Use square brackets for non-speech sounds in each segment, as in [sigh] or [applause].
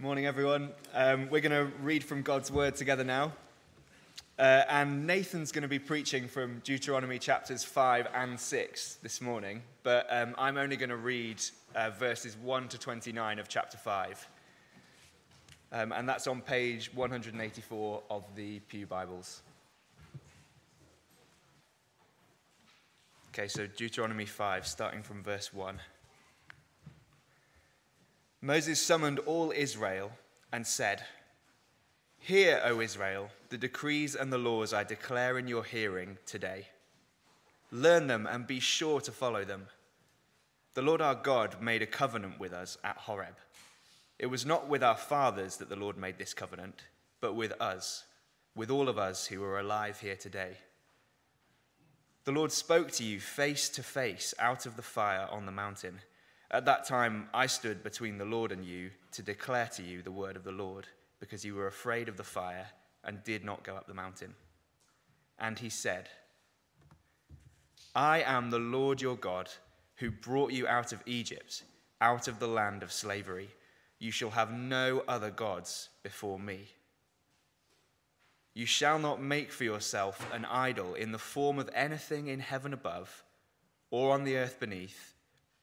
Morning, everyone. Um, we're going to read from God's Word together now. Uh, and Nathan's going to be preaching from Deuteronomy chapters 5 and 6 this morning. But um, I'm only going to read uh, verses 1 to 29 of chapter 5. Um, and that's on page 184 of the Pew Bibles. Okay, so Deuteronomy 5, starting from verse 1. Moses summoned all Israel and said, Hear, O Israel, the decrees and the laws I declare in your hearing today. Learn them and be sure to follow them. The Lord our God made a covenant with us at Horeb. It was not with our fathers that the Lord made this covenant, but with us, with all of us who are alive here today. The Lord spoke to you face to face out of the fire on the mountain. At that time, I stood between the Lord and you to declare to you the word of the Lord, because you were afraid of the fire and did not go up the mountain. And he said, I am the Lord your God, who brought you out of Egypt, out of the land of slavery. You shall have no other gods before me. You shall not make for yourself an idol in the form of anything in heaven above, or on the earth beneath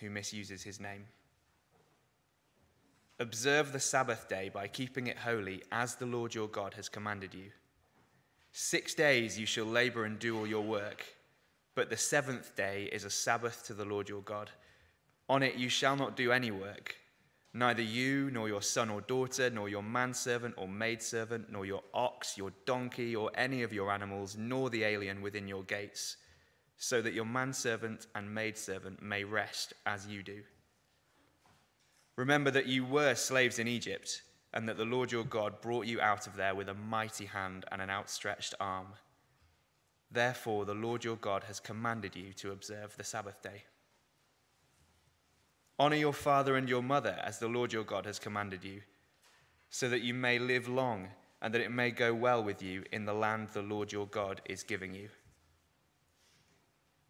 who misuses his name. Observe the Sabbath day by keeping it holy, as the Lord your God has commanded you. Six days you shall labor and do all your work, but the seventh day is a Sabbath to the Lord your God. On it you shall not do any work, neither you, nor your son or daughter, nor your manservant or maidservant, nor your ox, your donkey, or any of your animals, nor the alien within your gates so that your manservant and maidservant may rest as you do. Remember that you were slaves in Egypt, and that the Lord your God brought you out of there with a mighty hand and an outstretched arm. Therefore, the Lord your God has commanded you to observe the Sabbath day. Honor your father and your mother as the Lord your God has commanded you, so that you may live long and that it may go well with you in the land the Lord your God is giving you.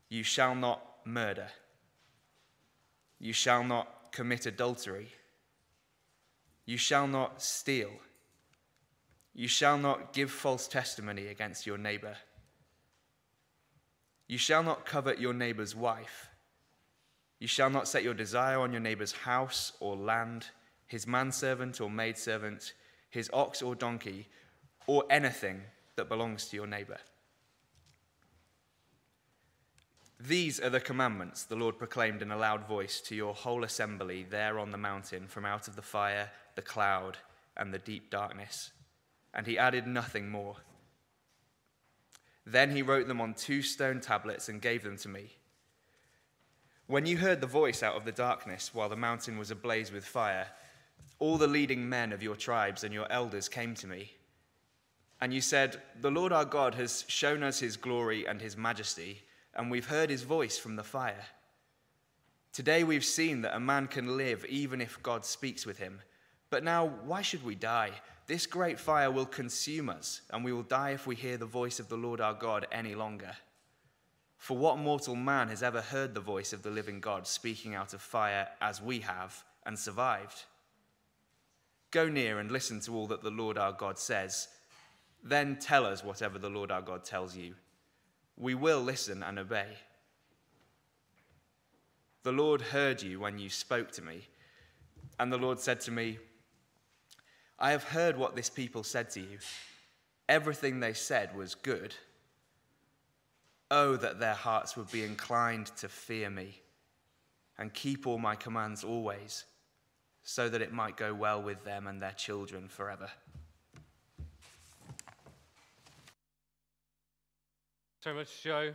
You shall not murder. You shall not commit adultery. You shall not steal. You shall not give false testimony against your neighbor. You shall not covet your neighbor's wife. You shall not set your desire on your neighbor's house or land, his manservant or maidservant, his ox or donkey, or anything that belongs to your neighbor. These are the commandments the Lord proclaimed in a loud voice to your whole assembly there on the mountain from out of the fire, the cloud, and the deep darkness. And he added nothing more. Then he wrote them on two stone tablets and gave them to me. When you heard the voice out of the darkness while the mountain was ablaze with fire, all the leading men of your tribes and your elders came to me. And you said, The Lord our God has shown us his glory and his majesty and we've heard his voice from the fire. Today we've seen that a man can live even if God speaks with him. But now, why should we die? This great fire will consume us, and we will die if we hear the voice of the Lord our God any longer. For what mortal man has ever heard the voice of the living God speaking out of fire as we have and survived? Go near and listen to all that the Lord our God says. Then tell us whatever the Lord our God tells you we will listen and obey. The Lord heard you when you spoke to me, and the Lord said to me, I have heard what this people said to you. Everything they said was good. Oh, that their hearts would be inclined to fear me and keep all my commands always, so that it might go well with them and their children forever. So much, Joe.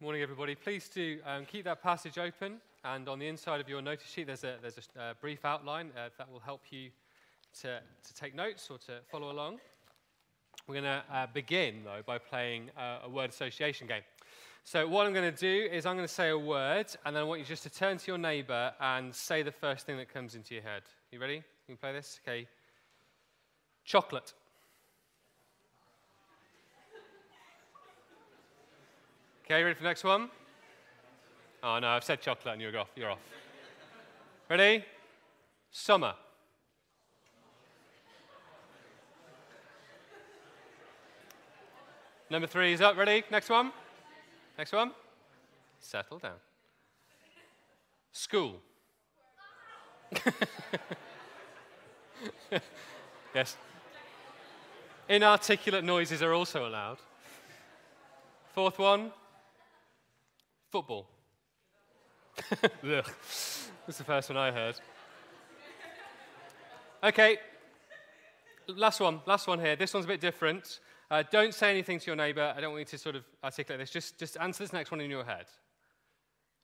Morning, everybody. Please do um, keep that passage open. And on the inside of your notice sheet, there's a, there's a uh, brief outline uh, that will help you to, to take notes or to follow along. We're going to uh, begin, though, by playing uh, a word association game. So, what I'm going to do is I'm going to say a word, and then I want you just to turn to your neighbor and say the first thing that comes into your head. You ready? You can play this? Okay. Chocolate. Okay, ready for the next one? Oh, no, I've said chocolate and you're off. You're off. Ready? Summer. Number three is up. Ready? Next one. Next one. Settle down. School. [laughs] yes. Inarticulate noises are also allowed. Fourth one. Football. [laughs] That's the first one I heard. Okay. Last one. Last one here. This one's a bit different. Uh, don't say anything to your neighbor. I don't want you to sort of articulate this. Just, just answer this next one in your head.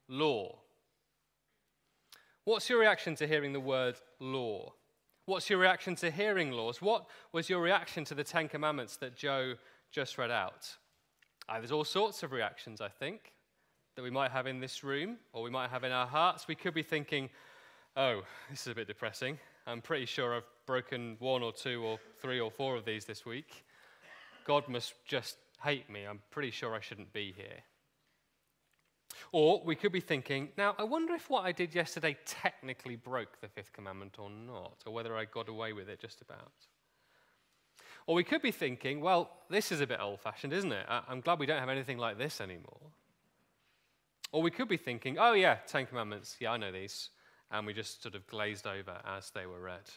Law. What's your reaction to hearing the word law? What's your reaction to hearing laws? What was your reaction to the Ten Commandments that Joe just read out? Uh, there's all sorts of reactions, I think, that we might have in this room or we might have in our hearts. We could be thinking, oh, this is a bit depressing. I'm pretty sure I've broken one or two or three or four of these this week. God must just hate me. I'm pretty sure I shouldn't be here. Or we could be thinking, now, I wonder if what I did yesterday technically broke the fifth commandment or not, or whether I got away with it just about. Or we could be thinking, well, this is a bit old fashioned, isn't it? I'm glad we don't have anything like this anymore. Or we could be thinking, oh, yeah, Ten Commandments, yeah, I know these. And we just sort of glazed over as they were read.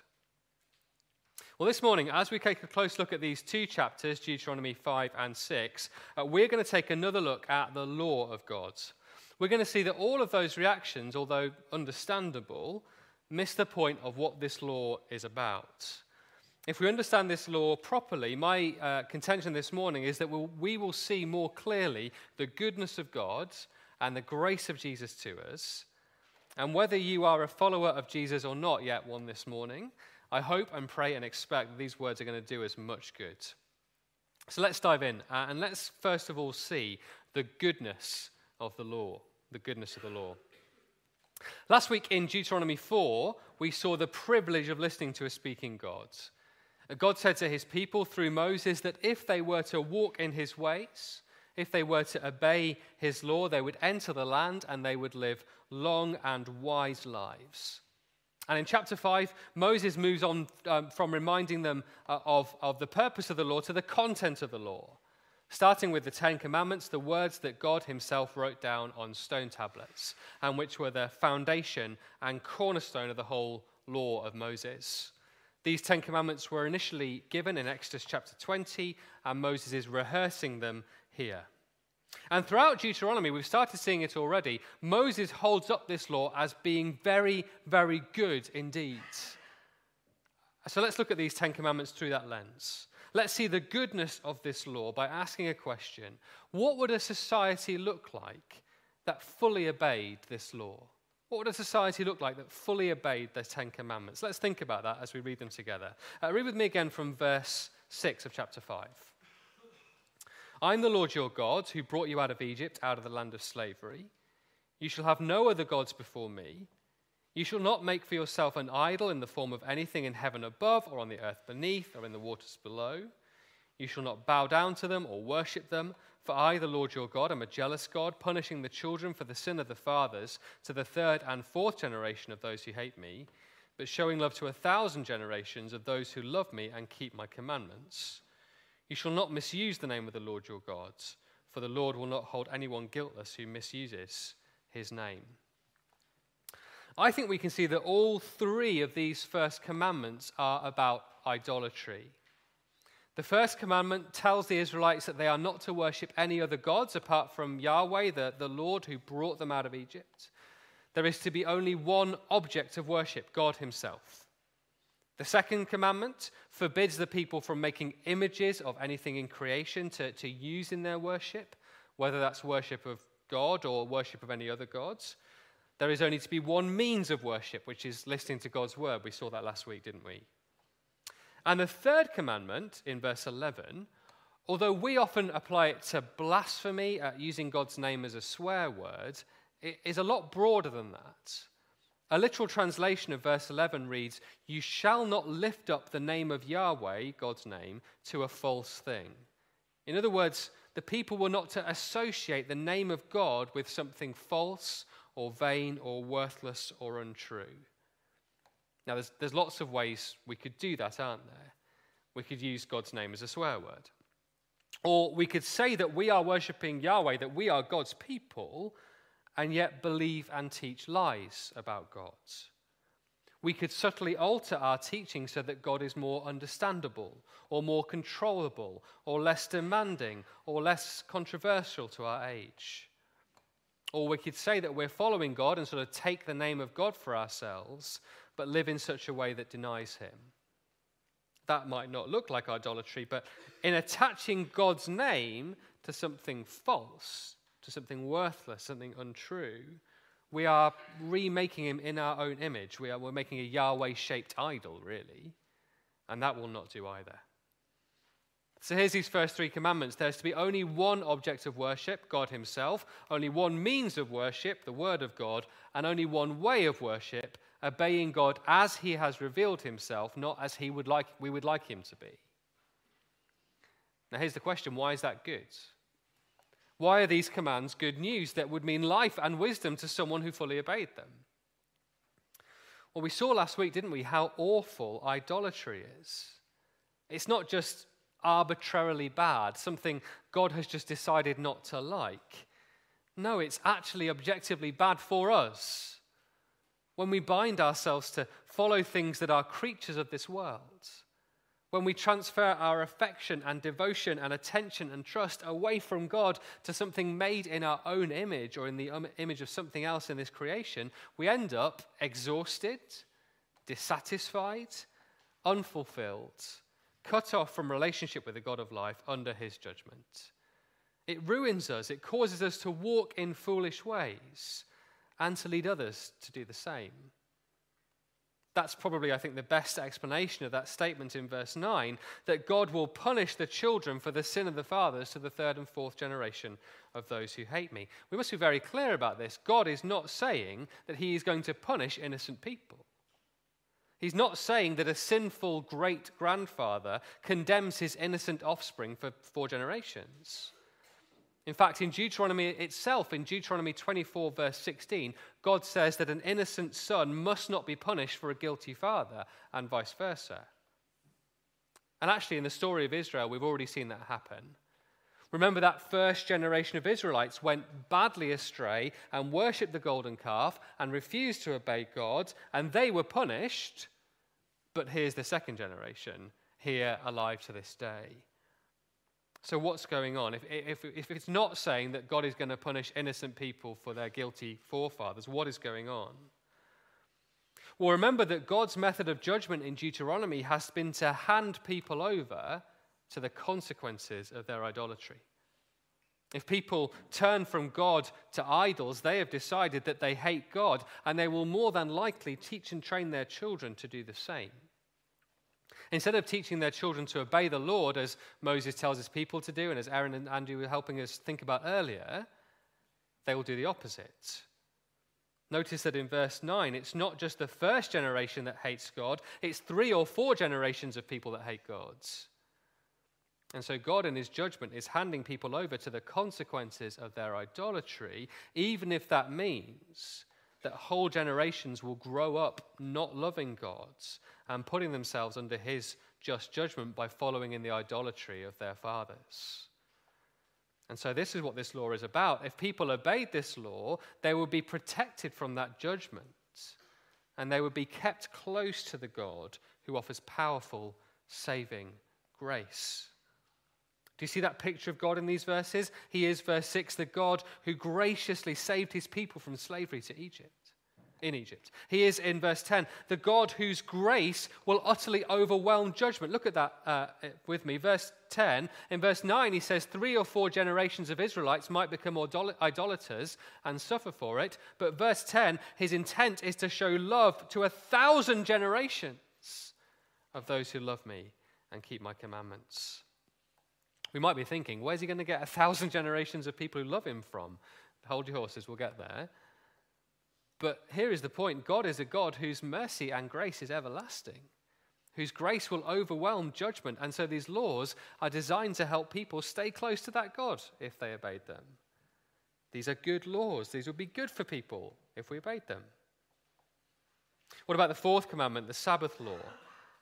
Well, this morning, as we take a close look at these two chapters, Deuteronomy 5 and 6, uh, we're going to take another look at the law of God. We're going to see that all of those reactions, although understandable, miss the point of what this law is about. If we understand this law properly, my uh, contention this morning is that we'll, we will see more clearly the goodness of God and the grace of Jesus to us. And whether you are a follower of Jesus or not yet one this morning, I hope and pray and expect these words are going to do us much good. So let's dive in uh, and let's first of all see the goodness of the law. The goodness of the law. Last week in Deuteronomy 4, we saw the privilege of listening to a speaking God. Uh, God said to his people through Moses that if they were to walk in his ways, if they were to obey his law, they would enter the land and they would live long and wise lives. And in chapter 5, Moses moves on um, from reminding them uh, of, of the purpose of the law to the content of the law, starting with the Ten Commandments, the words that God himself wrote down on stone tablets, and which were the foundation and cornerstone of the whole law of Moses. These Ten Commandments were initially given in Exodus chapter 20, and Moses is rehearsing them here. And throughout Deuteronomy, we've started seeing it already. Moses holds up this law as being very, very good indeed. So let's look at these Ten Commandments through that lens. Let's see the goodness of this law by asking a question What would a society look like that fully obeyed this law? What would a society look like that fully obeyed the Ten Commandments? Let's think about that as we read them together. Uh, read with me again from verse 6 of chapter 5. I'm the Lord your God who brought you out of Egypt, out of the land of slavery. You shall have no other gods before me. You shall not make for yourself an idol in the form of anything in heaven above, or on the earth beneath, or in the waters below. You shall not bow down to them or worship them, for I, the Lord your God, am a jealous God, punishing the children for the sin of the fathers to the third and fourth generation of those who hate me, but showing love to a thousand generations of those who love me and keep my commandments. You shall not misuse the name of the Lord your God, for the Lord will not hold anyone guiltless who misuses his name. I think we can see that all three of these first commandments are about idolatry. The first commandment tells the Israelites that they are not to worship any other gods apart from Yahweh, the, the Lord who brought them out of Egypt. There is to be only one object of worship, God Himself. The second commandment forbids the people from making images of anything in creation to, to use in their worship, whether that's worship of God or worship of any other gods. There is only to be one means of worship, which is listening to God's word. We saw that last week, didn't we? And the third commandment in verse 11, although we often apply it to blasphemy, uh, using God's name as a swear word, it is a lot broader than that. A literal translation of verse 11 reads, You shall not lift up the name of Yahweh, God's name, to a false thing. In other words, the people were not to associate the name of God with something false or vain or worthless or untrue. Now, there's, there's lots of ways we could do that, aren't there? We could use God's name as a swear word. Or we could say that we are worshipping Yahweh, that we are God's people, and yet believe and teach lies about God. We could subtly alter our teaching so that God is more understandable, or more controllable, or less demanding, or less controversial to our age. Or we could say that we're following God and sort of take the name of God for ourselves, but live in such a way that denies Him. That might not look like idolatry, but in attaching God's name to something false, to something worthless, something untrue, we are remaking him in our own image. We are, we're making a Yahweh shaped idol, really. And that will not do either. So here's these first three commandments. There's to be only one object of worship, God Himself, only one means of worship, the Word of God, and only one way of worship, obeying God as He has revealed Himself, not as he would like, we would like Him to be. Now, here's the question why is that good? Why are these commands good news that would mean life and wisdom to someone who fully obeyed them? Well, we saw last week, didn't we, how awful idolatry is. It's not just arbitrarily bad, something God has just decided not to like. No, it's actually objectively bad for us when we bind ourselves to follow things that are creatures of this world when we transfer our affection and devotion and attention and trust away from God to something made in our own image or in the um, image of something else in this creation, we end up exhausted, dissatisfied, unfulfilled, cut off from relationship with the God of life under his judgment. It ruins us, it causes us to walk in foolish ways and to lead others to do the same. That's probably, I think, the best explanation of that statement in verse 9 that God will punish the children for the sin of the fathers to the third and fourth generation of those who hate me. We must be very clear about this. God is not saying that he is going to punish innocent people. He's not saying that a sinful great grandfather condemns his innocent offspring for four generations. In fact, in Deuteronomy itself, in Deuteronomy 24, verse 16, God says that an innocent son must not be punished for a guilty father, and vice versa. And actually, in the story of Israel, we've already seen that happen. Remember that first generation of Israelites went badly astray and worshipped the golden calf and refused to obey God, and they were punished. But here's the second generation, here alive to this day. So, what's going on? If, if, if it's not saying that God is going to punish innocent people for their guilty forefathers, what is going on? Well, remember that God's method of judgment in Deuteronomy has been to hand people over to the consequences of their idolatry. If people turn from God to idols, they have decided that they hate God, and they will more than likely teach and train their children to do the same. Instead of teaching their children to obey the Lord as Moses tells his people to do, and as Aaron and Andrew were helping us think about earlier, they will do the opposite. Notice that in verse 9, it's not just the first generation that hates God, it's three or four generations of people that hate God's. And so God, in his judgment, is handing people over to the consequences of their idolatry, even if that means that whole generations will grow up not loving God and putting themselves under his just judgment by following in the idolatry of their fathers. And so, this is what this law is about. If people obeyed this law, they would be protected from that judgment, and they would be kept close to the God who offers powerful, saving grace. Do you see that picture of God in these verses? He is, verse 6, the God who graciously saved his people from slavery to Egypt in Egypt. He is in verse 10, the God whose grace will utterly overwhelm judgment. Look at that uh, with me. Verse 10. In verse 9, he says, Three or four generations of Israelites might become idolaters and suffer for it. But verse 10, his intent is to show love to a thousand generations of those who love me and keep my commandments. We might be thinking, where's he going to get a thousand [laughs] generations of people who love him from? Hold your horses, we'll get there. But here is the point God is a God whose mercy and grace is everlasting, whose grace will overwhelm judgment. And so these laws are designed to help people stay close to that God if they obeyed them. These are good laws. These would be good for people if we obeyed them. What about the fourth commandment, the Sabbath law?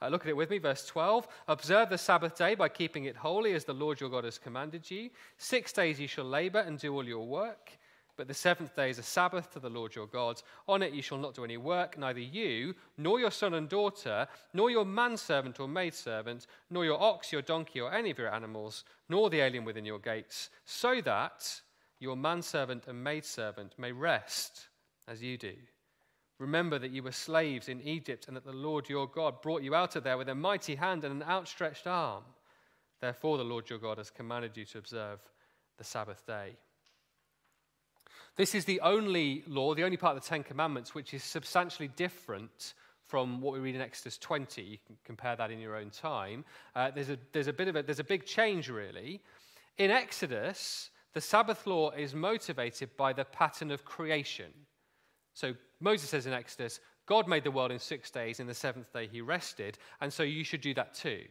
Uh, look at it with me, verse 12. Observe the Sabbath day by keeping it holy as the Lord your God has commanded you. Six days you shall labor and do all your work. But the seventh day is a Sabbath to the Lord your God. On it you shall not do any work, neither you, nor your son and daughter, nor your manservant or maidservant, nor your ox, your donkey, or any of your animals, nor the alien within your gates, so that your manservant and maidservant may rest as you do. Remember that you were slaves in Egypt and that the Lord your God brought you out of there with a mighty hand and an outstretched arm. Therefore, the Lord your God has commanded you to observe the Sabbath day. This is the only law, the only part of the Ten Commandments, which is substantially different from what we read in Exodus 20. You can compare that in your own time. Uh, there's, a, there's a bit of a, there's a big change, really. In Exodus, the Sabbath law is motivated by the pattern of creation. So Moses says in Exodus, God made the world in six days, in the seventh day he rested, and so you should do that too.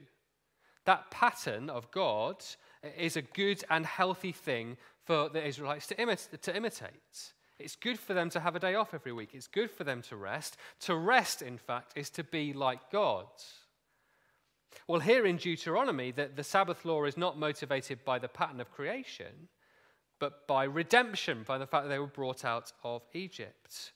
That pattern of God is a good and healthy thing for the Israelites to, to imitate. It's good for them to have a day off every week. It's good for them to rest. To rest, in fact, is to be like God. Well, here in Deuteronomy, the, the Sabbath law is not motivated by the pattern of creation, but by redemption, by the fact that they were brought out of Egypt.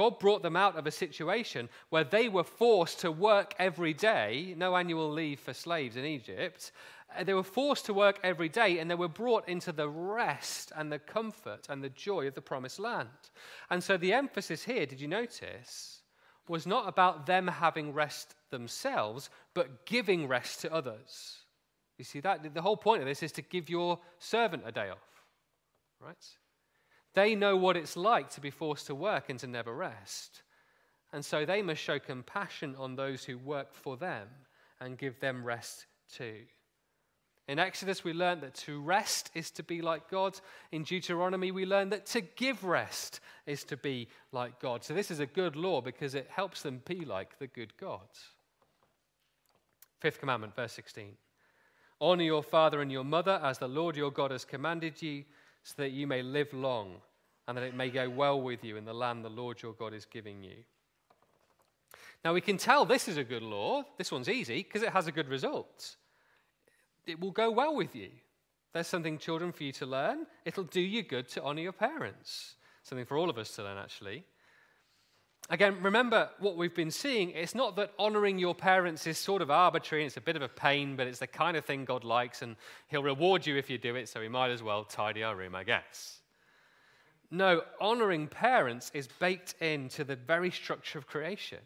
God brought them out of a situation where they were forced to work every day, no annual leave for slaves in Egypt. Uh, they were forced to work every day and they were brought into the rest and the comfort and the joy of the promised land. And so the emphasis here, did you notice, was not about them having rest themselves, but giving rest to others. You see that? The whole point of this is to give your servant a day off, right? They know what it's like to be forced to work and to never rest. And so they must show compassion on those who work for them and give them rest too. In Exodus, we learned that to rest is to be like God. In Deuteronomy, we learned that to give rest is to be like God. So, this is a good law because it helps them be like the good God. Fifth commandment, verse 16 Honor your father and your mother as the Lord your God has commanded you so that you may live long and that it may go well with you in the land the Lord your God is giving you. Now, we can tell this is a good law. This one's easy because it has a good result. It will go well with you. There's something, children, for you to learn. It'll do you good to honor your parents. Something for all of us to learn, actually. Again, remember what we've been seeing. It's not that honoring your parents is sort of arbitrary and it's a bit of a pain, but it's the kind of thing God likes and He'll reward you if you do it, so we might as well tidy our room, I guess. No, honoring parents is baked into the very structure of creation.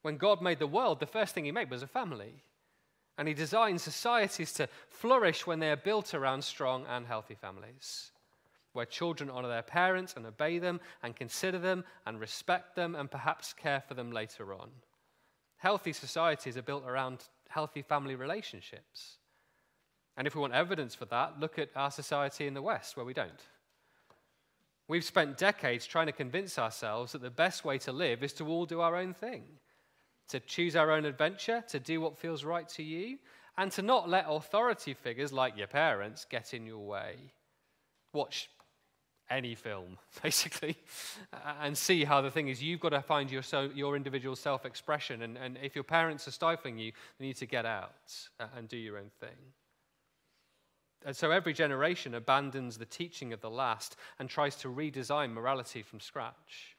When God made the world, the first thing He made was a family. And He designed societies to flourish when they are built around strong and healthy families where children honor their parents and obey them and consider them and respect them and perhaps care for them later on. Healthy societies are built around healthy family relationships. And if we want evidence for that, look at our society in the West, where we don't. We've spent decades trying to convince ourselves that the best way to live is to all do our own thing, to choose our own adventure, to do what feels right to you, and to not let authority figures like your parents get in your way. Watch any film, [laughs] basically, and see how the thing is you've got to find your, so, your individual self expression. And, and if your parents are stifling you, you need to get out and do your own thing. And so every generation abandons the teaching of the last and tries to redesign morality from scratch.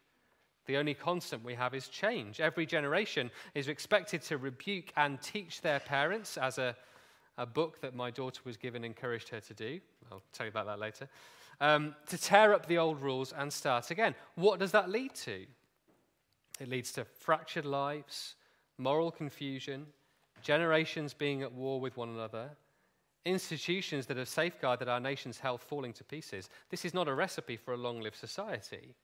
The only constant we have is change. Every generation is expected to rebuke and teach their parents, as a, a book that my daughter was given encouraged her to do. I'll tell you about that later um, to tear up the old rules and start again. What does that lead to? It leads to fractured lives, moral confusion, generations being at war with one another, institutions that have safeguarded our nation's health falling to pieces. This is not a recipe for a long lived society.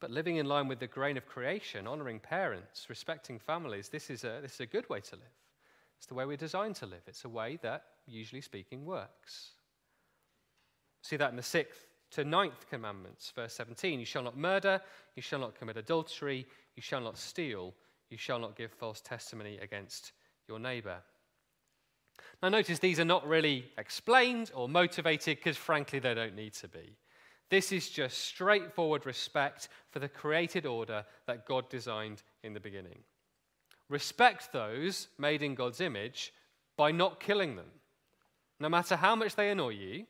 But living in line with the grain of creation, honoring parents, respecting families, this is a, this is a good way to live. It's the way we're designed to live. It's a way that, usually speaking, works. See that in the sixth to ninth commandments, verse 17. You shall not murder, you shall not commit adultery, you shall not steal, you shall not give false testimony against your neighbor. Now, notice these are not really explained or motivated because, frankly, they don't need to be. This is just straightforward respect for the created order that God designed in the beginning. Respect those made in God's image by not killing them. No matter how much they annoy you,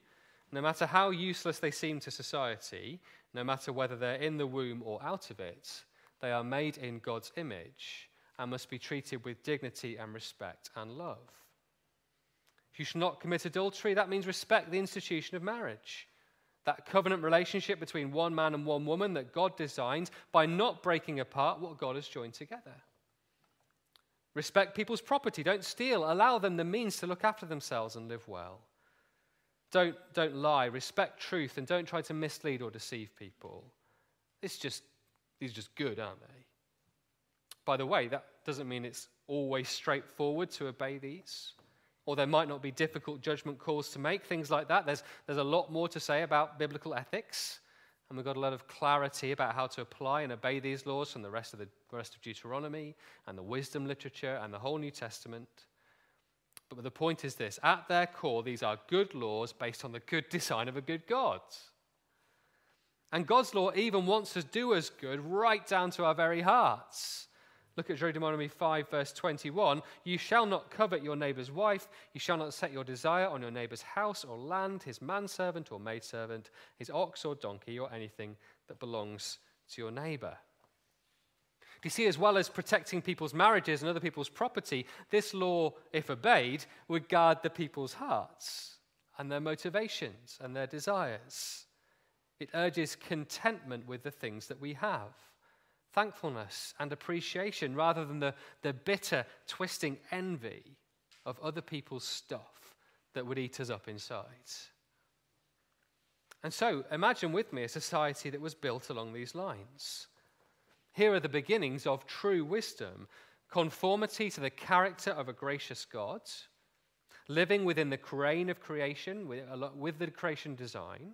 no matter how useless they seem to society, no matter whether they're in the womb or out of it, they are made in God's image and must be treated with dignity and respect and love. You should not commit adultery, that means respect the institution of marriage that covenant relationship between one man and one woman that God designed by not breaking apart what God has joined together. Respect people's property. Don't steal. Allow them the means to look after themselves and live well. Don't, don't lie. Respect truth and don't try to mislead or deceive people. It's just, these are just good, aren't they? By the way, that doesn't mean it's always straightforward to obey these or there might not be difficult judgment calls to make, things like that. There's, there's a lot more to say about biblical ethics, and we've got a lot of clarity about how to apply and obey these laws from the rest of the rest of Deuteronomy and the wisdom literature and the whole New Testament. But the point is this at their core, these are good laws based on the good [laughs] design of a good God. And God's law even wants us to do us good right down to our very hearts. Look at Deuteronomy 5, verse 21. You shall not covet your neighbor's wife. You shall not set your desire on your neighbor's house or land, his manservant or maidservant, his ox or donkey, or anything that belongs to your neighbor. You see, as well as protecting people's marriages and other people's property, this law, if obeyed, would guard the people's hearts and their motivations and their desires. It urges contentment with the things that we have thankfulness and appreciation rather than the, the bitter, twisting envy of other people's stuff that would eat us up inside. And so, imagine with me a society that was built along these lines. Here are the beginnings of true wisdom conformity to the character of a gracious God, living within the crane of creation, with, with the creation design,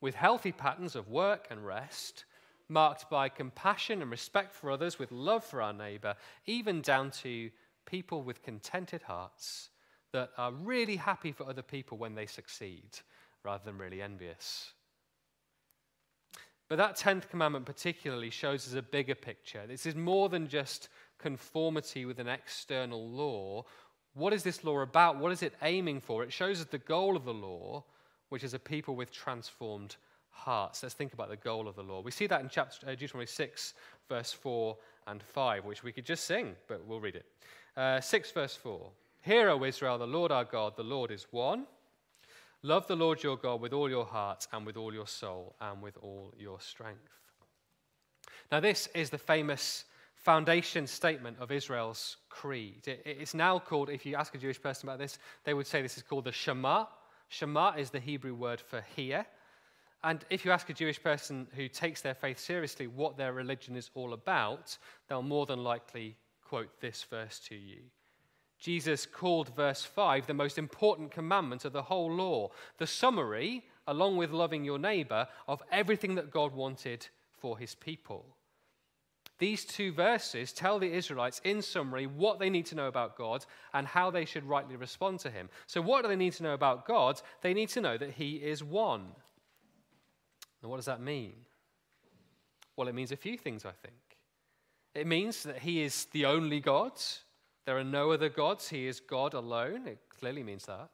with healthy patterns of work and rest, marked by compassion and respect for others, with love for our neighbor, even down to people with contented hearts that are really happy for other people when they succeed rather than really envious. But that 10th commandment particularly shows us a bigger picture. This is more than just conformity with an external law. What is this law about? What is it aiming for? It shows us the goal of the law, which is a people with transformed hearts. Let's think about the goal of the law. We see that in chapter, uh, Deuteronomy 6, verse 4 and 5, which we could just sing, but we'll read it. Uh, 6, verse 4. Hear, O Israel, the Lord our God, the Lord is one. Love the Lord your God with all your heart and with all your soul and with all your strength. Now, this is the famous foundation statement of Israel's creed. It, it's now called, if you ask a Jewish person about this, they would say this is called the Shema. Shema is the Hebrew word for hear. And if you ask a Jewish person who takes their faith seriously what their religion is all about, they'll more than likely quote this verse to you. Jesus called verse 5 the most important commandment of the whole law, the summary, along with loving your neighbor, of everything that God wanted for his people. These two verses tell the Israelites, in summary, what they need to know about God and how they should rightly respond to him. So, what do they need to know about God? They need to know that he is one. And what does that mean? Well, it means a few things, I think. It means that He is the only God. There are no other gods. He is God alone. It clearly means that.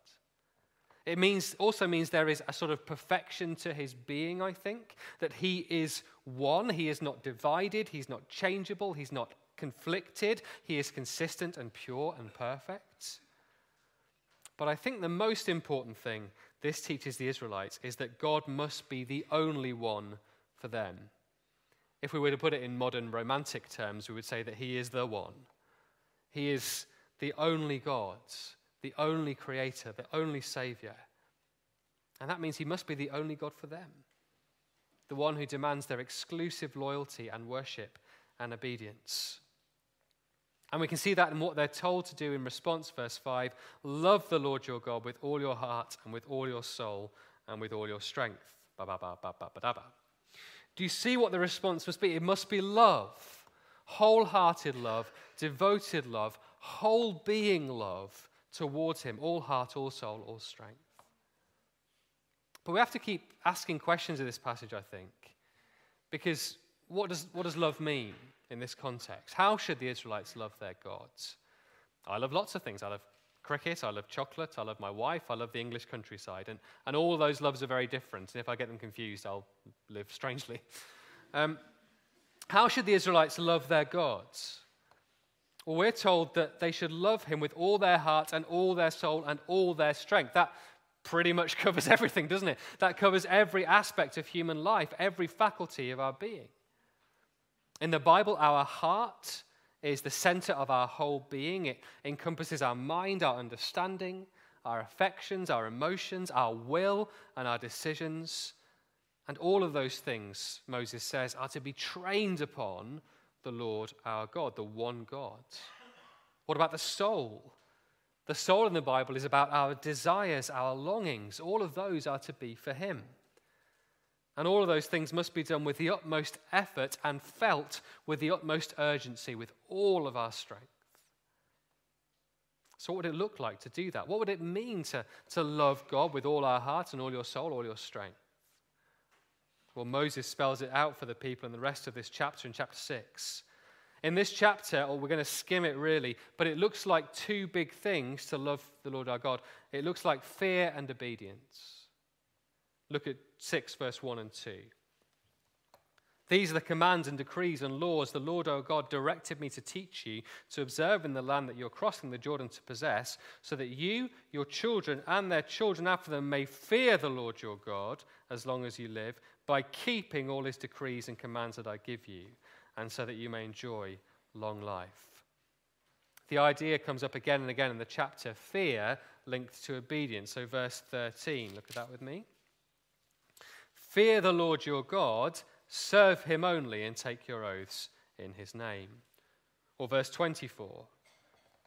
It means, also means there is a sort of perfection to his being, I think, that he is one. He is not divided. He's not changeable. He's not conflicted. He is consistent and pure and perfect. But I think the most important thing this teaches the Israelites is that God must be the only one for them. If we were to put it in modern romantic terms, we would say that He is the one. He is the only God, the only Creator, the only Savior. And that means He must be the only God for them. the one who demands their exclusive loyalty and worship and obedience. And we can see that in what they're told to do in response, verse 5 Love the Lord your God with all your heart and with all your soul and with all your strength. Ba, ba, ba, do you see what the response must be? It must be love, wholehearted love, devoted love, whole being love towards Him, all heart, all soul, all strength. But we have to keep asking questions of this passage, I think, because what does, what does love mean in this context? How should the Israelites love their gods? I love lots of things. I love cricket, I love chocolate, I love my wife, I love the English countryside. And, and all those loves are very different. And if I get them confused, I'll live strangely. [laughs] Um, how should the Israelites love their gods? Well, we're told that they should love him with all their heart and all their soul and all their strength. That pretty much [laughs] covers everything, doesn't it? That covers every aspect of human life, every faculty of our being. In the Bible, our heart is the center of our whole being. It encompasses our mind, our understanding, our affections, our emotions, our will, and our decisions. And all of those things, Moses says, are to be trained upon the Lord our God, the one God. What about the soul? The soul in the Bible is about our desires, our longings. All of those are to be for Him. And all of those things must be done with the utmost effort and felt with the utmost urgency, with all of our strength. So, what would it look like to do that? What would it mean to, to love God with all our heart and all your soul, all your strength? Well, Moses spells it out for the people in the rest of this chapter in chapter 6. In this chapter, or we're going to skim it really, but it looks like two big things to love the Lord our God. It looks like fear and obedience. Look at 6, verse 1 and 2. These are the commands and decrees and laws the Lord our God directed me to teach you to observe in the land that you're crossing the Jordan to possess, so that you, your children, and their children after them may fear the Lord your God as long as you live, by keeping all his decrees and commands that I give you and so that you may enjoy long life. The idea comes up again and again in the chapter fear linked to obedience. So, verse 13, look at that with me. Fear the Lord your God, serve him only, and take your oaths in his name. Or verse 24.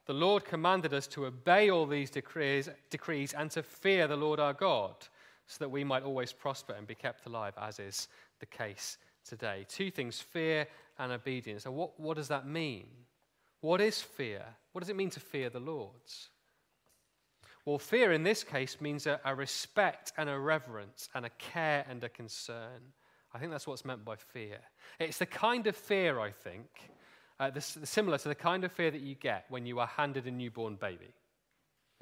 The Lord commanded us to obey all these decrees, decrees and to fear the Lord our God, so that we might always prosper and be kept alive, as is the case today. Two things fear and obedience. So, what, what does that mean? What is fear? What does it mean to fear the Lord? Well, fear in this case means a, a, respect and a reverence and a care and a concern. I think that's what's meant by fear. It's the kind of fear, I think, uh, this, similar to the kind of fear that you get when you are handed a newborn baby.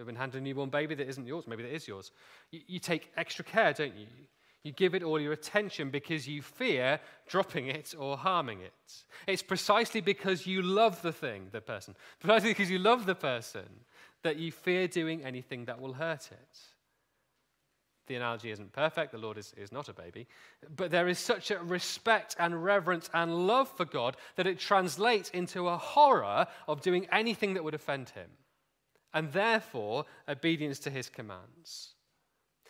You've been handed a newborn baby that isn't yours, maybe that is yours. You, you take extra care, don't you? You give it all your attention because you fear dropping it or harming it. It's precisely because you love the thing, the person, precisely because you love the person, that you fear doing anything that will hurt it. The analogy isn't perfect, the Lord is, is not a baby, but there is such a respect and reverence and love for God that it translates into a horror of doing anything that would offend him, and therefore obedience to his commands.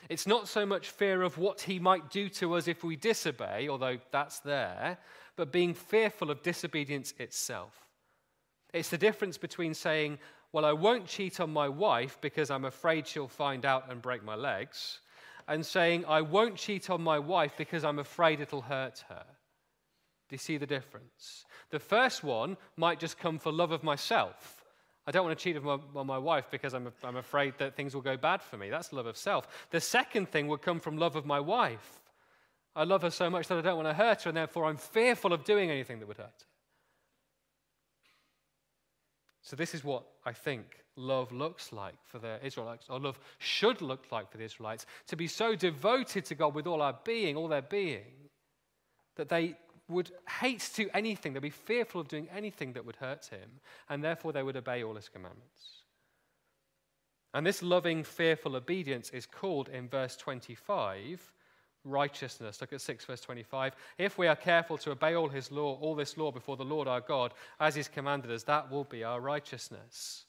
It's not so much fear of what he might do to us if we disobey, although that's there, but being fearful of disobedience itself. It's the difference between saying, Well, I won't cheat on my wife because I'm afraid she'll find out and break my legs, and saying, I won't cheat on my wife because I'm afraid it'll hurt her. Do you see the difference? The first one might just come for love of myself. I don't want to cheat on my, wife because I'm, I'm afraid that things will go bad for me. That's love of self. The second thing would come from love of my wife. I love her so much that I don't want to hurt her, and therefore I'm fearful of doing anything that would hurt her. So, this is what I think love looks like for the Israelites, or love should look like for the Israelites to be so devoted to God with all our being, all their being, that they would hate to do anything, they'd be fearful of doing anything that would hurt him, and therefore they would obey all his commandments. And this loving, fearful obedience is called in verse 25 righteousness. Look at 6 verse 25. If we are careful to obey all his law, all this law before the Lord our God, as he's commanded us, that will be our righteousness.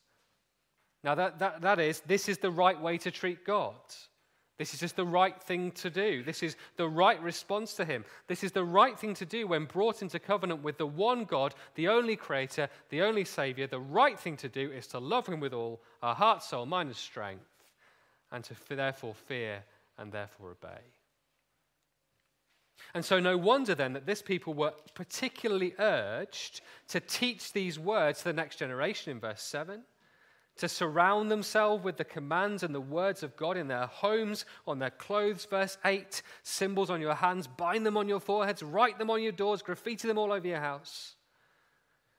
Now that, that, that is, this is the right way to treat God. This is just the right thing to do. This is the right response to Him. This is the right thing to do when brought into covenant with the one God, the only Creator, the only Savior. The right thing to do is to love Him with all our heart, soul, mind, and strength, and to therefore fear and therefore obey. And so, no wonder then that this people were particularly urged to teach these words to the next generation in verse 7 to surround themselves with the commands and the words of God in their homes, on their clothes, verse 8, symbols on your hands, bind them on your foreheads, write them on your doors, graffiti them all over your house,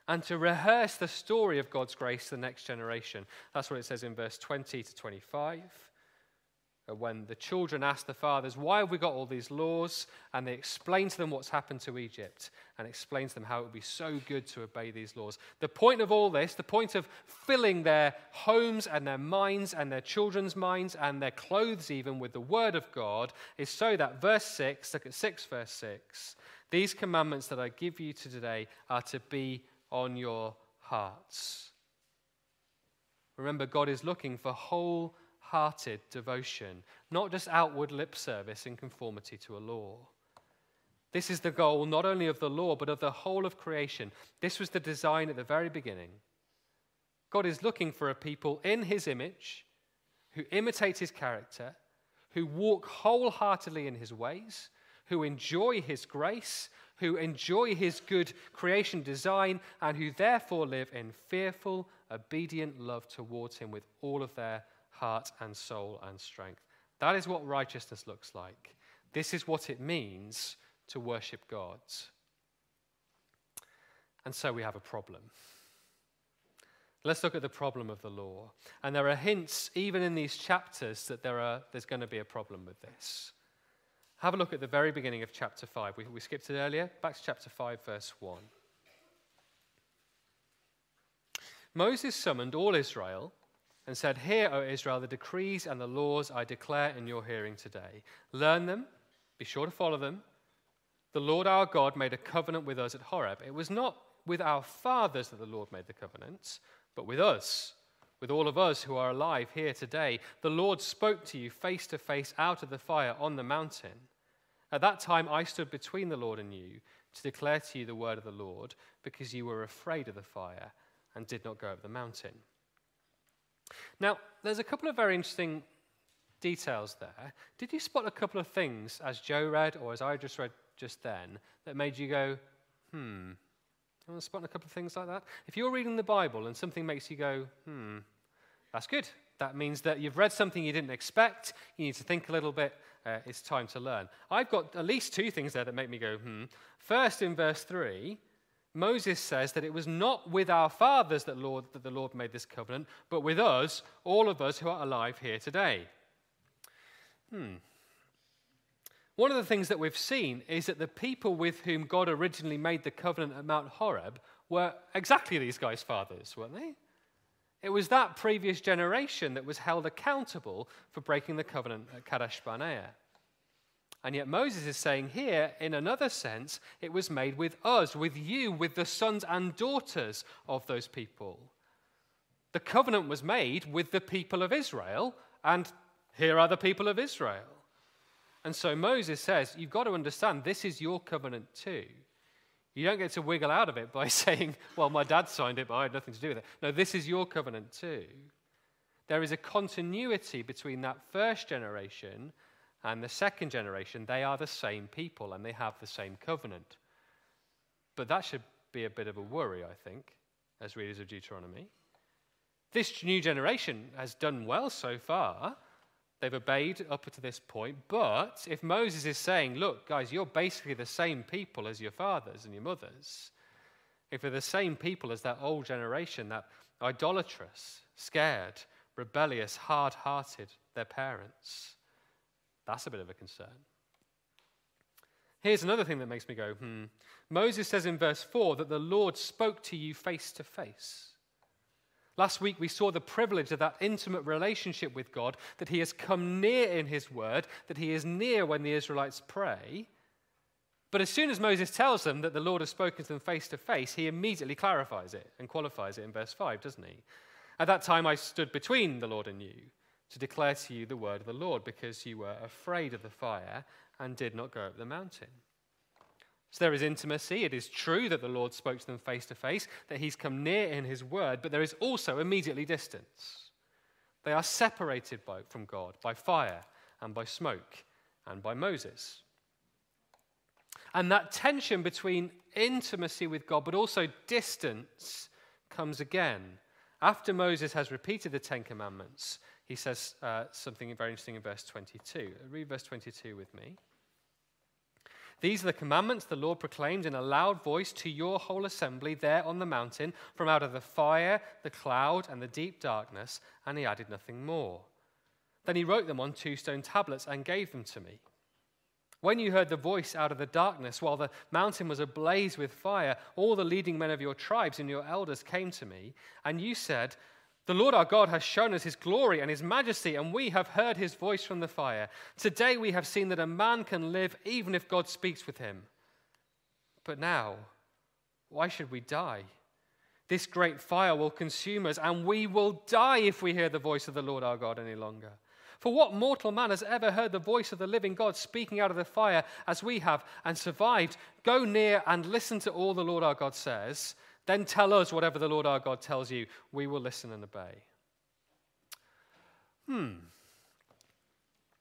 and to rehearse the story of God's grace to the next generation. That's what it says in verse 20 to 25 Uh, when the children ask the fathers, Why have we got all these laws? And they explain to them what's happened to Egypt and explain to them how it would be so good to obey these laws. The point of all this, the point of filling their homes and their minds and their children's minds and their clothes even with the word of God, is so that, verse 6, look at 6, verse 6, these commandments that I give you to today are to be on your hearts. Remember, God is looking for whole hearted devotion, not just outward lip service in conformity to a law. This is the goal not only of the law, but of the whole of creation. This was the design at the very beginning. God is looking for a people in his image who imitate his character, who walk wholeheartedly in his ways, who enjoy his grace, who enjoy his good creation design, and who therefore live in fearful, obedient love towards him with all of their heart and soul and strength. That is what righteousness looks like. This is what it means to worship God. And so we have a problem. Let's look at the problem of the law. And there are hints, even in these chapters, that there are, there's going to be a problem with this. Have a look at the very beginning of chapter 5. We, we skipped it earlier. Back to chapter 5, verse 1. Moses summoned all Israel and said, Hear, O Israel, the decrees and the laws I declare in your hearing today. Learn them, be sure to follow them. The Lord our God made a covenant with us at Horeb. It was not with our fathers that the Lord made the covenant, but with us, with all of us who are alive here today. The Lord spoke to you face to face out of the fire on the mountain. At that time, I stood between the Lord and you to declare to you the word of the Lord, because you were afraid of the fire and did not go up the mountain. Now, there's a couple of very interesting details there. Did you spot a couple of things as Joe read or as I just read just then that made you go, hmm? You want to spot a couple of things like that? If you're reading the Bible and something makes you go, hmm, that's good. That means that you've read something you didn't expect. You need to think a little bit. Uh, it's time to learn. I've got at least two things there that make me go, hmm. First, in verse 3, Moses says that it was not with our fathers that, Lord, that the Lord made this covenant, but with us, all of us who are alive here today. Hmm. One of the things that we've seen is that the people with whom God originally made the covenant at Mount Horeb were exactly these guys' fathers, weren't they? It was that previous generation that was held accountable for breaking the covenant at Kadesh Barnea. And yet Moses is saying here, in another sense, it was made with us, with you, with the sons and daughters of those people. The covenant was made with the people of Israel, and here are the people of Israel. And so Moses says, You've got to understand, this is your covenant too. You don't get to wiggle out of it by [laughs] saying, Well, my dad signed it, but I had nothing to do with it. No, this is your covenant too. There is a continuity between that first generation and the second generation, they are the same people and they have the same covenant. But that should be a bit of a worry, I think, as readers of Deuteronomy. This new generation has done well so far. They've obeyed up to this point. But if Moses is saying, look, guys, you're basically the same people as your fathers and your mothers, if they're the same people as that old generation, that idolatrous, scared, rebellious, hard hearted, their parents, that's a bit of a concern. Here's another thing that makes me go, hmm. Moses says in verse 4 that the Lord spoke to you face to face. Last week, we saw the privilege of that intimate relationship with God, that He has come near in His word, that He is near when the Israelites pray. But as soon as Moses tells them that the Lord has spoken to them face to face, he immediately clarifies it and qualifies it in verse 5, doesn't he? At that time, I stood between the Lord and you to declare to you the word of the Lord, because you were afraid of the fire and did not go up the mountain. So there is intimacy. It is true that the Lord spoke to them face to face, that he's come near in his word, but there is also immediately distance. They are separated by, from God by fire and by smoke and by Moses. And that tension between intimacy with God but also distance comes again. After Moses has repeated the Ten Commandments, he says uh, something very interesting in verse 22. Read verse 22 with me. These are the commandments the Lord proclaimed in a loud voice to your whole assembly there on the mountain from out of the fire, the cloud, and the deep darkness, and he added nothing more. Then he wrote them on two stone tablets and gave them to me. When you heard the voice out of the darkness, while the mountain was ablaze with fire, all the leading men of your tribes and your elders came to me, and you said, The Lord our God has shown us his glory and his majesty, and we have heard his voice from the fire. Today we have seen that a man can live even if God speaks with him. But now, why should we die? This great fire will consume us, and we will die if we hear the voice of the Lord our God any longer. For what mortal man has ever heard the voice of the living God speaking out of the fire as we have and survived? Go near and listen to all the Lord our God says. Then tell us whatever the Lord our God tells you. We will listen and obey. Hmm.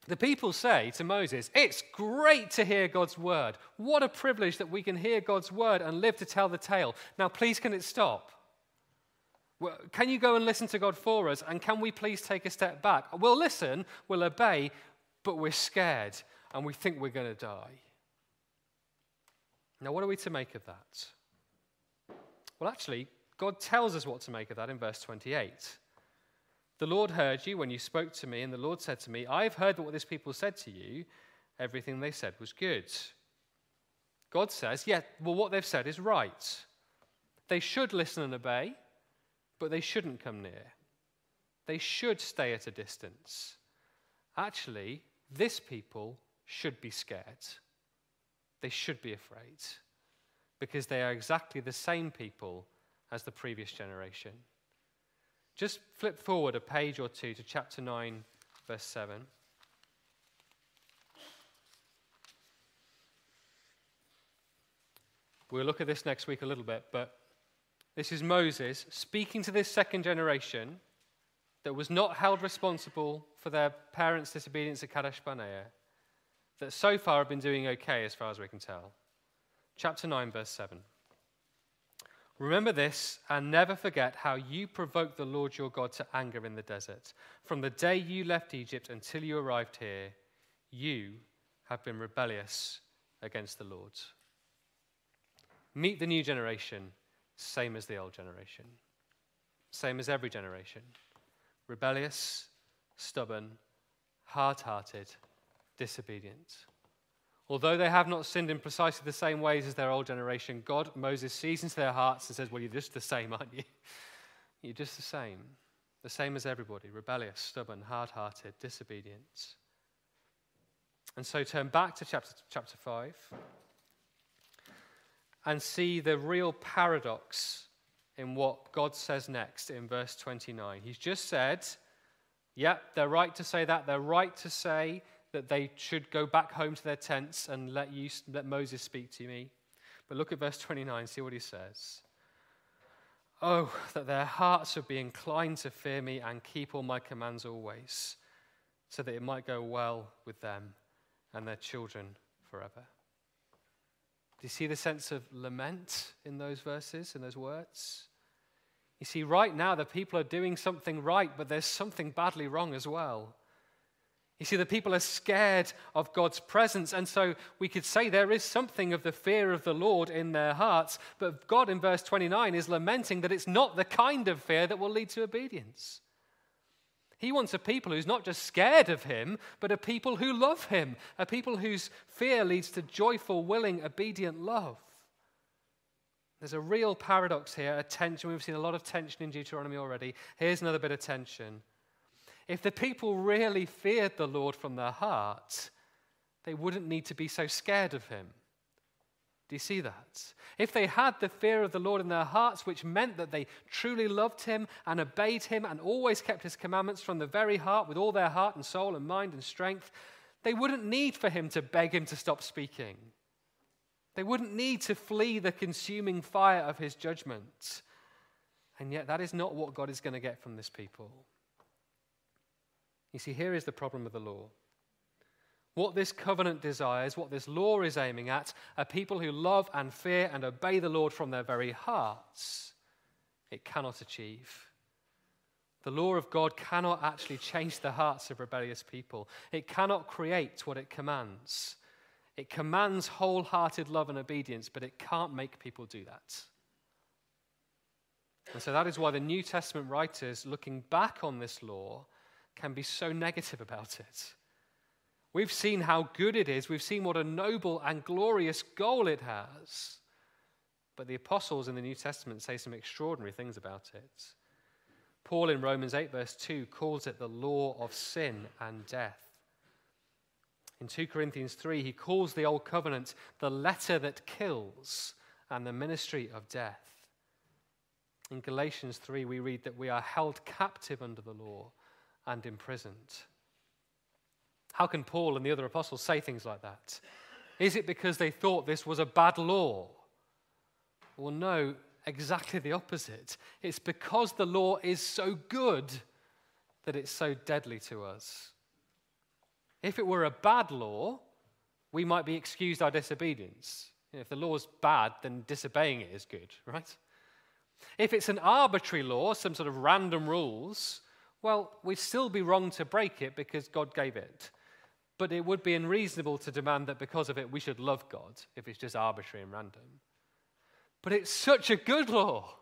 The people say to Moses, It's great to hear God's word. What a privilege that we can hear God's word and live to tell the tale. Now, please, can it stop? Can you go and listen to God for us? And can we please take a step back? We'll listen, we'll obey, but we're scared and we think we're going to die. Now, what are we to make of that? Well, actually, God tells us what to make of that in verse 28. The Lord heard you when you spoke to me, and the Lord said to me, I've heard what this people said to you. Everything they said was good. God says, yeah, well, what they've said is right. They should listen and obey but they shouldn't come near. They should stay at a distance. Actually, this people should be scared. They should be afraid because they are exactly the same people as the previous generation. Just flip forward a page or two to chapter 9, verse 7. We'll look at this next week a little bit, but this is Moses speaking to this second generation that was not held responsible for their parents' disobedience at Kadesh Barnea, that so far have been doing okay as far as we can tell. Chapter 9, verse 7. Remember this and never forget how you provoked the Lord your God to anger in the desert. From the day you left Egypt until you arrived here, you have been rebellious against the Lord. Meet the new generation same as the old generation, same as every generation rebellious, stubborn, hard hearted, disobedient. Although they have not sinned in precisely the same ways as their old generation, God, Moses, sees into their hearts and says, Well, you're just the same, aren't you? [laughs] You're just the same. The same as everybody rebellious, stubborn, hard hearted, disobedient. And so turn back to chapter, chapter 5 and see the real paradox in what God says next in verse 29. He's just said, yep, they're right to say that. They're right to say that they should go back home to their tents and let, you, let Moses speak to me. But look at verse 29, see what he says. Oh, that their hearts would be inclined to fear me and keep all my commands always, so that it might go well with them and their children forever. Do you see the sense of lament in those verses, in those words? You see, right now the people are doing something right, but there's something badly wrong as well. You see, the people are scared of God's presence, and so we could say there is something of the fear of the Lord in their hearts, but God in verse 29 is lamenting that it's not the kind of fear that will lead to obedience. He wants a people who's not just scared of him, but a people who love him, a people whose fear leads to joyful, willing, obedient love. There's a real paradox here, a tension. We've seen a lot of tension in Deuteronomy already. Here's another bit of tension. If the people really feared the Lord from their heart, they wouldn't need to be so scared of him. Do you see that? If they had the fear of the Lord in their hearts, which meant that they truly loved him and obeyed him and always kept his commandments from the very heart with all their heart and soul and mind and strength, they wouldn't need for him to beg him to stop speaking. They wouldn't need to flee the consuming fire of his judgment. And yet, that is not what God is going to get from this people. You see, here is the problem with the law. What this covenant desires, what this law is aiming at, are people who love and fear and obey the Lord from their very hearts. It cannot achieve. The law of God cannot actually change the hearts of rebellious people. It cannot create what it commands. It commands wholehearted love and obedience, but it can't make people do that. And so that is why the New Testament writers, looking back on this law, can be so negative about it. We've seen how good it is, we've seen what a noble and glorious goal it has. But the apostles in the New Testament say some extraordinary things about it. Paul in Romans 8, verse 2, calls it the law of sin and death. In 2 Corinthians 3, he calls the Old Covenant the letter that kills and the ministry of death. In Galatians 3, we read that we are held captive under the law and imprisoned. How can Paul and the other apostles say things like that? Is it because they thought this was a bad law? Well, no, exactly the opposite. It's because the law is so good that it's so deadly to us. If it were a bad law, we might be excused our disobedience. if the law's bad, then disobeying it is good, right? If it's an arbitrary law, some sort of random rules, well, we'd still be wrong to break it because God gave it. But it would be unreasonable to demand that because of it we should love God if it's just arbitrary and random. But it's such a good law.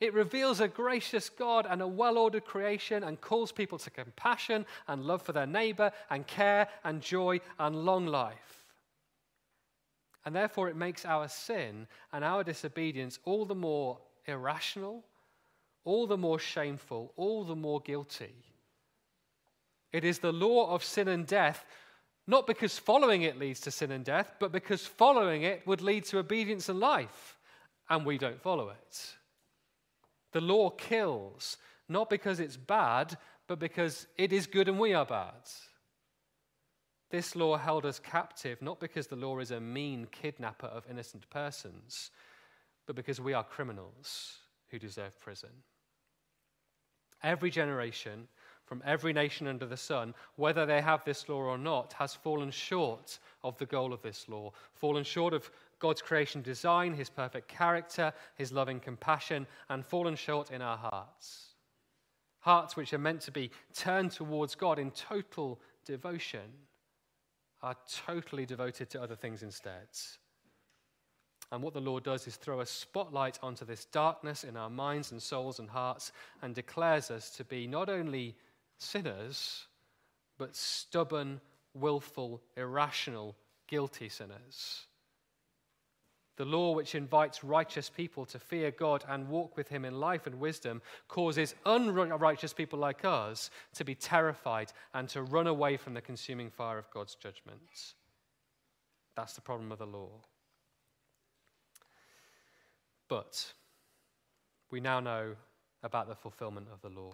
It reveals a gracious God and a well ordered creation and calls people to compassion and love for their neighbor and care and joy and long life. And therefore, it makes our sin and our disobedience all the more irrational, all the more shameful, all the more guilty. It is the law of sin and death, not because following it leads to sin and death, but because following it would lead to obedience and life and we don't follow it. The law kills, not because it's bad, but because it is good and we are bad. This law held us captive, not because the law is a mean kidnapper of innocent persons, but because we are criminals who deserve prison. Every generation from every nation under the sun, whether they have this law or not, has fallen short of the goal of this law, fallen short of God's creation design, his perfect character, his loving compassion, and fallen short in our hearts. Hearts which are meant to be turned towards God in total devotion are totally devoted to other things instead. And what the Lord does is throw a spotlight onto this darkness in our minds and souls and hearts and declares us to be not only sinners, but stubborn, willful, irrational, guilty sinners. The law, which invites righteous people to fear God and walk with Him in life and wisdom, causes unrighteous people like us to be terrified and to run away from the consuming fire of God's judgments. That's the problem of the law. But we now know about the fulfillment of the law.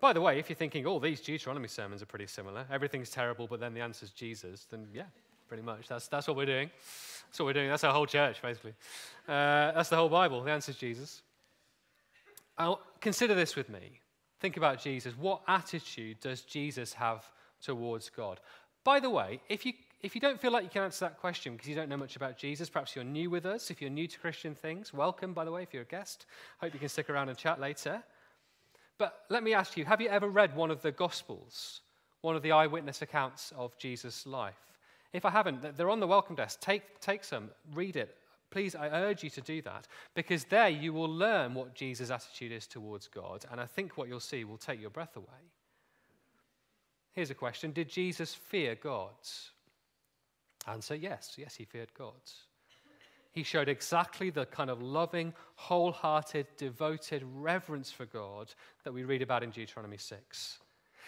By the way, if you're thinking, oh, these Deuteronomy sermons are pretty similar, everything's terrible, but then the answer's Jesus, then yeah, pretty much. That's, that's what we're doing. That's what we're doing. That's our whole church, basically. Uh, that's the whole Bible. The answer is Jesus. I'll, consider this with me. Think about Jesus. What attitude does Jesus have towards God? By the way, if you, if you don't feel like you can answer that question because you don't know much about Jesus, perhaps you're new with us, if you're new to Christian things, welcome, by the way, if you're a guest. Hope you can stick around and chat later. But let me ask you have you ever read one of the Gospels, one of the eyewitness accounts of Jesus' life? If I haven't, they're on the welcome desk. Take, take some, read it. Please, I urge you to do that because there you will learn what Jesus' attitude is towards God, and I think what you'll see will take your breath away. Here's a question Did Jesus fear God? Answer yes. Yes, he feared God. He showed exactly the kind of loving, wholehearted, devoted reverence for God that we read about in Deuteronomy 6.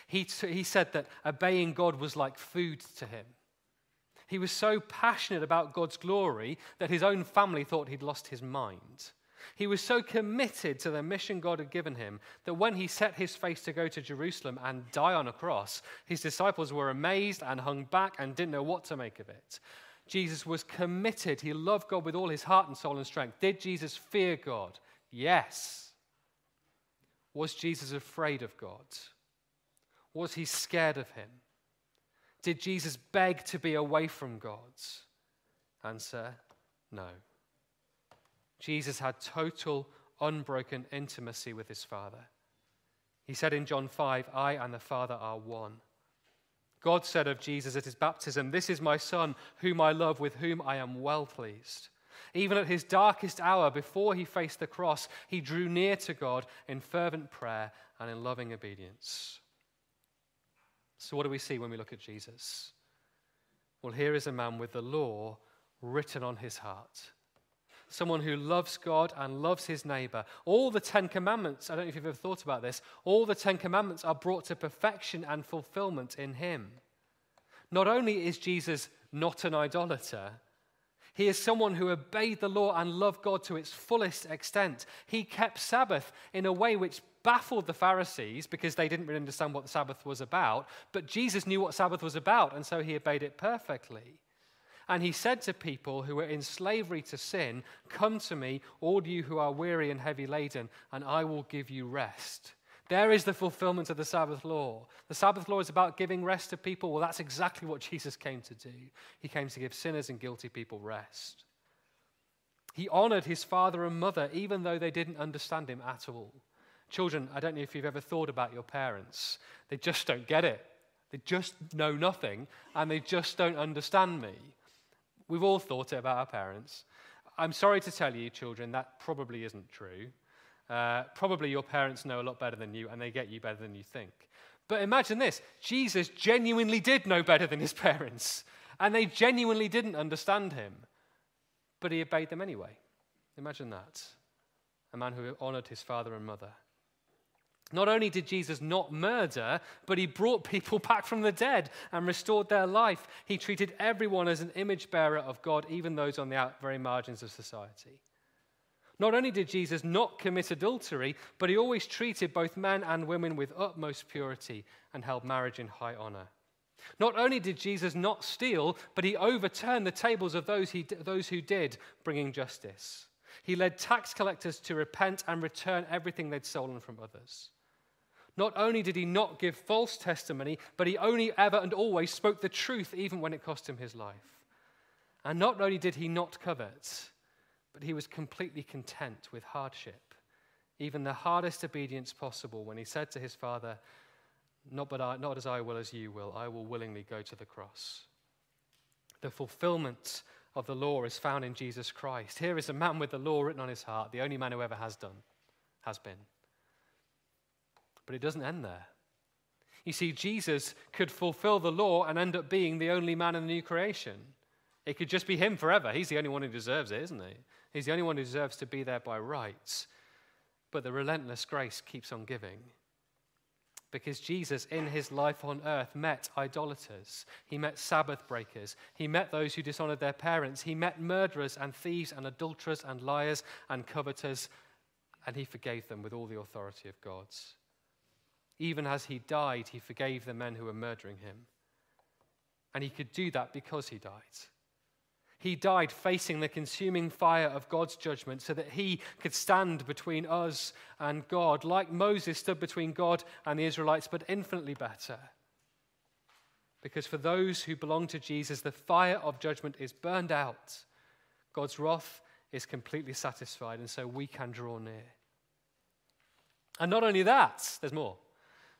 He, t- he said that obeying God was like food to him. He was so passionate about God's glory that his own family thought he'd lost his mind. He was so committed to the mission God had given him that when he set his face to go to Jerusalem and die on a cross, his disciples were amazed and hung back and didn't know what to make of it. Jesus was committed. He loved God with all his heart and soul and strength. Did Jesus fear God? Yes. Was Jesus afraid of God? Was he scared of him? Did Jesus beg to be away from God? Answer no. Jesus had total, unbroken intimacy with his Father. He said in John 5, I and the Father are one. God said of Jesus at his baptism, This is my Son, whom I love, with whom I am well pleased. Even at his darkest hour, before he faced the cross, he drew near to God in fervent prayer and in loving obedience. So, what do we see when we look at Jesus? Well, here is a man with the law written on his heart. Someone who loves God and loves his neighbor. All the Ten Commandments, I don't know if you've ever thought about this, all the Ten Commandments are brought to perfection and fulfillment in him. Not only is Jesus not an idolater, he is someone who obeyed the law and loved God to its fullest extent. He kept Sabbath in a way which baffled the Pharisees because they didn't really understand what the Sabbath was about. But Jesus knew what Sabbath was about, and so he obeyed it perfectly. And he said to people who were in slavery to sin, Come to me, all you who are weary and heavy laden, and I will give you rest. There is the fulfillment of the Sabbath law. The Sabbath law is about giving rest to people. Well, that's exactly what Jesus came to do. He came to give sinners and guilty people rest. He honored his father and mother, even though they didn't understand him at all. Children, I don't know if you've ever thought about your parents. They just don't get it. They just know nothing, and they just don't understand me. We've all thought it about our parents. I'm sorry to tell you, children, that probably isn't true. Uh, probably your parents know a lot better than you and they get you better than you think. But imagine this Jesus genuinely did know better than his [laughs] parents, and they genuinely didn't understand him, but he obeyed them anyway. Imagine that. A man who honored his father and mother. Not only did Jesus not murder, but he brought people [laughs] back from the dead and restored their life. He treated everyone as an image bearer of God, even those on the very margins of society. Not only did Jesus not commit adultery, but he always treated both men and women with utmost purity and held marriage in high honor. Not only did Jesus not steal, but he overturned the tables of those, he, those who did, bringing justice. He led tax collectors to repent and return everything they'd stolen from others. Not only did he not give false testimony, but he only ever and always spoke the truth, even when it cost him his life. And not only did he not covet, but he was completely content with hardship, even the hardest obedience possible, when he said to his father, Not, but I, not as I will, as you will, I will willingly go to the cross. The fulfillment of the law is found in Jesus Christ. Here is a man with the law written on his heart, the only man who ever has done, has been. But it doesn't end there. You see, Jesus could fulfill the law and end up being the only man in the new creation. It could just be him forever. He's the only one who deserves it, isn't he? He's the only one who deserves to be there by rights. But the relentless grace keeps on giving. Because Jesus, in his life on earth, met idolaters. He met Sabbath breakers. He met those who dishonored their parents. He met murderers and thieves and adulterers and liars and coveters. And he forgave them with all the authority of God's. Even as he died, he forgave the men who were murdering him. And he could do that because he died. He died facing the consuming fire of God's judgment so that he could stand between us and God, like Moses stood between God and the Israelites, but infinitely better. Because for those who belong to Jesus, the fire of judgment is burned out. God's wrath is completely satisfied, and so we can draw near. And not only that, there's more.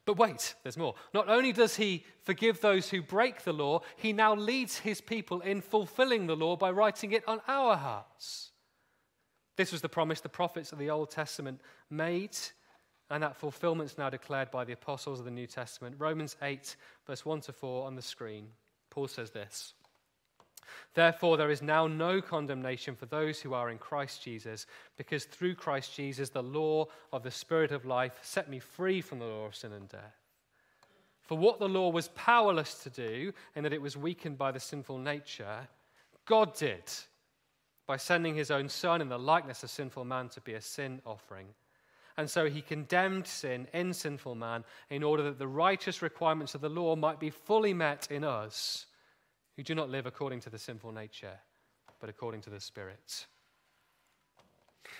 But wait, there's more. Not only does he forgive those who break the law, he now leads his people in fulfilling the law by writing it on our hearts. This was the promise the prophets of the Old Testament made, and that fulfillment is now declared by the apostles of the New Testament. Romans 8, verse 1 to 4 on the screen. Paul says this. Therefore, there is now no condemnation for those who are in Christ Jesus, because through Christ Jesus, the law of the Spirit of life set me free from the law of sin and death. For what the law was powerless to do, in that it was weakened by the sinful nature, God did by sending his own Son in the likeness of sinful man to be a sin offering. And so he condemned sin in sinful man in order that the righteous requirements of the law might be fully met in us who do not live according to the sinful nature, but according to the Spirit.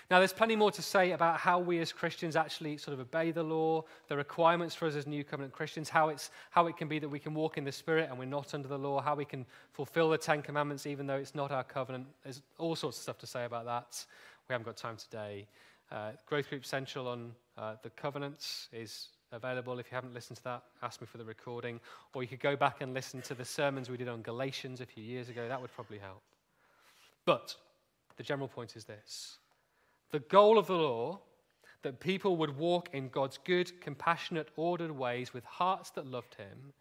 Now, there's plenty more to say about how we as Christians actually sort of obey the law, the requirements for us as New Covenant Christians, how, it's, how it can be that we can walk in the Spirit and we're not under the law, how we can fulfill the Ten Commandments even though it's not our covenant. There's all sorts of stuff to say about that. We haven't got time today. Uh, Growth Group Central on uh, the covenants is available. If you haven't listened to that, ask me for the recording. Or you could go back and listen to the sermons we did on Galatians a few years ago. That would probably help. But the general point is this the goal of the law, that people would walk in God's good, compassionate, ordered ways with hearts that loved Him,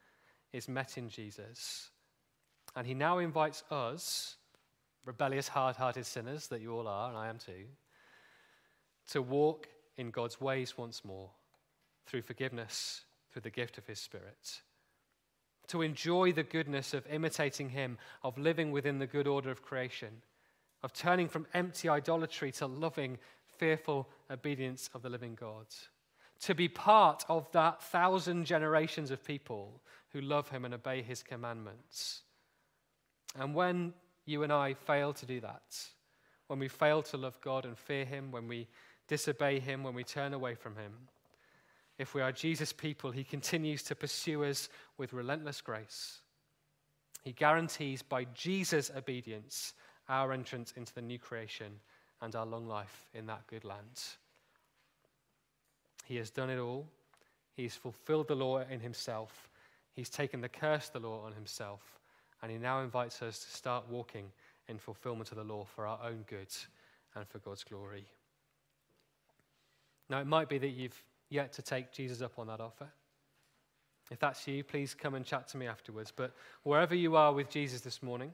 is met in Jesus. And He now invites us, rebellious, hard hearted sinners that you all are, and I am too, to walk in God's ways once more through forgiveness, through the gift of His Spirit. To enjoy the goodness of imitating Him, of living within the good order of creation of turning from empty idolatry to loving, fearful obedience of the living God. To be part of that thousand generations of people who love him and obey his commandments. And when you and I fail to do that, when we fail to love God and fear him, when we disobey him, when we turn away from him, if we are Jesus' people, he continues to pursue us with relentless grace. He guarantees by Jesus' obedience our entrance into the new creation and our long life in that good land. He has done it all. He's fulfilled the law in himself. He's taken the curse of the law on himself. And he now invites us to start walking in fulfillment of the law for our own good and for God's glory. Now, it might be that you've yet to take Jesus up on that offer. If that's you, please come and chat to me afterwards. But wherever you are with Jesus this morning,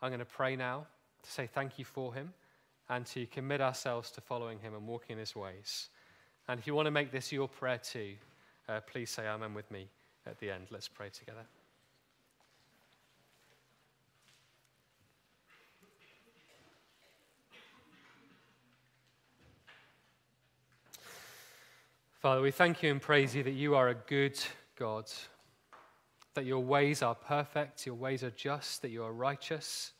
I'm going to pray now to say thank you for him and to commit ourselves to following him and walking in his ways. And if you want to make this your prayer too, uh, please say amen with me at the end. Let's pray together. Father, we thank you and praise you that you are a good God that your ways are perfect, your ways are just, that you are righteous,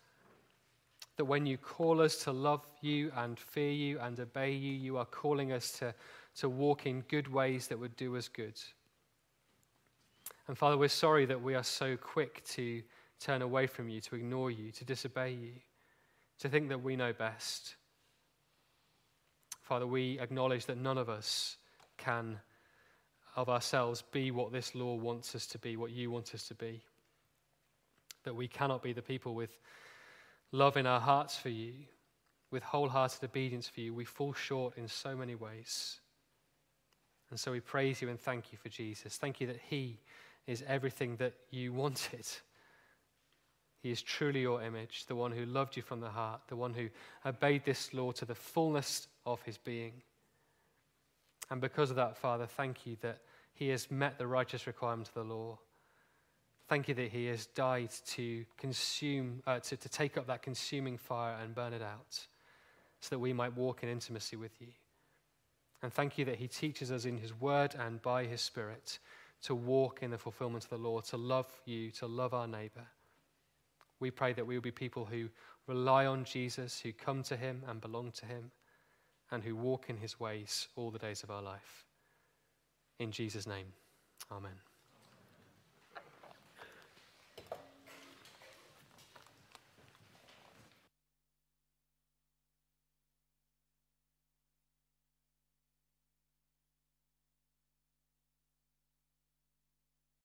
that when you call us to love you and fear you and obey you, you are calling us to, to walk in good ways that would do us good. And Father, we're sorry that we are so quick to turn away from you, to ignore you, to disobey you, to think that we know best. Father, we acknowledge that none of us can of ourselves be what this law wants us to be, what you want us to be. That we cannot be the people with love in our hearts for you, with wholehearted obedience for you. We fall short in so many ways. And so we praise you and thank you for Jesus. Thank you that He is everything that you wanted. He is truly your image, the one who loved you from the heart, the one who obeyed this law to the fullness of his being. And because of that, Father, thank you that he has met the righteous requirement of the law. Thank you that he has died to consume, uh, to, to take up that consuming fire and burn it out so that we might walk in intimacy with you. And thank you that he teaches us in his word and by his spirit to walk in the fulfillment of the law, to love you, to love our neighbor. We pray that we will be people who rely on Jesus, who come to him and belong to him and who walk in his ways all the days of our life. In Jesus' name, amen.